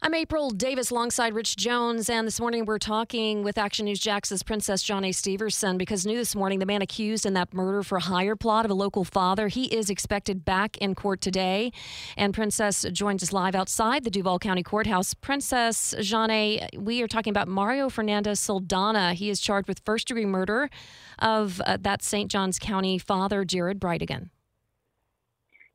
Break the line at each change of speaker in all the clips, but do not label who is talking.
I'm April Davis alongside Rich Jones, and this morning we're talking with Action News Jax's Princess Jhane Stepherson because new this morning the man accused in that murder for hire plot of a local father he is expected back in court today, and Princess joins us live outside the Duval County Courthouse. Princess Jhane, we are talking about Mario Fernandez Saldana. He is charged with first degree murder of uh, that St. Johns County father Jared Bridegan.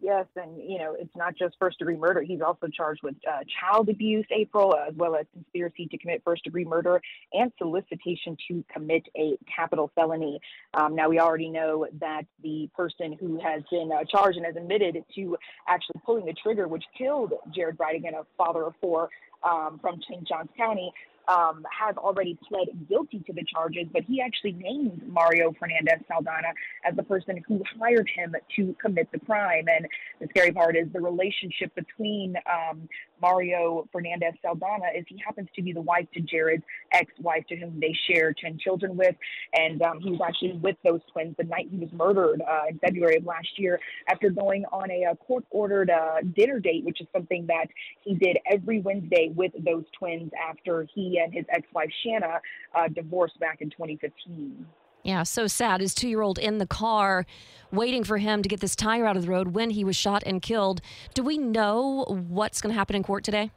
Yes, and you know it's not just first degree murder. He's also charged with uh, child abuse, April, as well as conspiracy to commit first degree murder and solicitation to commit a capital felony. Um, now we already know that the person who has been uh, charged and has admitted to actually pulling the trigger, which killed Jared Bridegan, a father of four um, from St. Johns County, um, has already pled guilty to the charges, but he actually named Mario Fernandez Saldana as the person who hired him to commit the crime. And the scary part is the relationship between um, Mario Fernandez Saldana is he happens to be the wife to Jared's ex-wife, to whom they share 10 children with. And um, he was actually with those twins the night he was murdered uh, in February of last year after going on a, a court-ordered uh, dinner date, which is something that he did every Wednesday with those twins after he and his ex-wife Shanna uh, divorced back in 2015.
Yeah, so sad. His two year old in the car waiting for him to get this tire out of the road when he was shot and killed. Do we know what's going to happen in court today?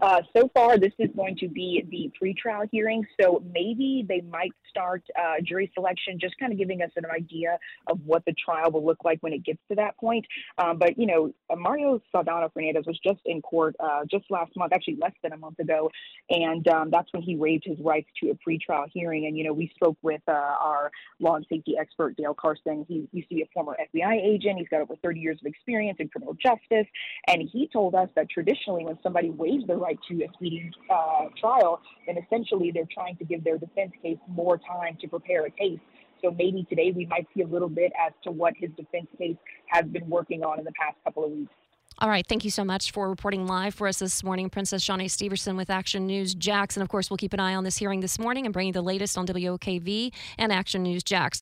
Uh, so far, this is going to be the pretrial hearing, so maybe they might start uh, jury selection, just kind of giving us an idea of what the trial will look like when it gets to that point. Um, but you know, Mario Saldana Fernandez was just in court uh, just last month, actually less than a month ago, and um, that's when he waived his rights to a pretrial hearing. And you know, we spoke with uh, our law and safety expert Dale Carson. He used to be a former FBI agent. He's got over 30 years of experience in criminal justice, and he told us that traditionally, when somebody waives their to a speedy uh, trial, then essentially they're trying to give their defense case more time to prepare a case. So maybe today we might see a little bit as to what his defense case has been working on in the past couple of weeks.
All right. Thank you so much for reporting live for us this morning, Princess Jhane Stepherson with Action News. And of course, we'll keep an eye on this hearing this morning and bring you the latest on WOKV and Action News Jax.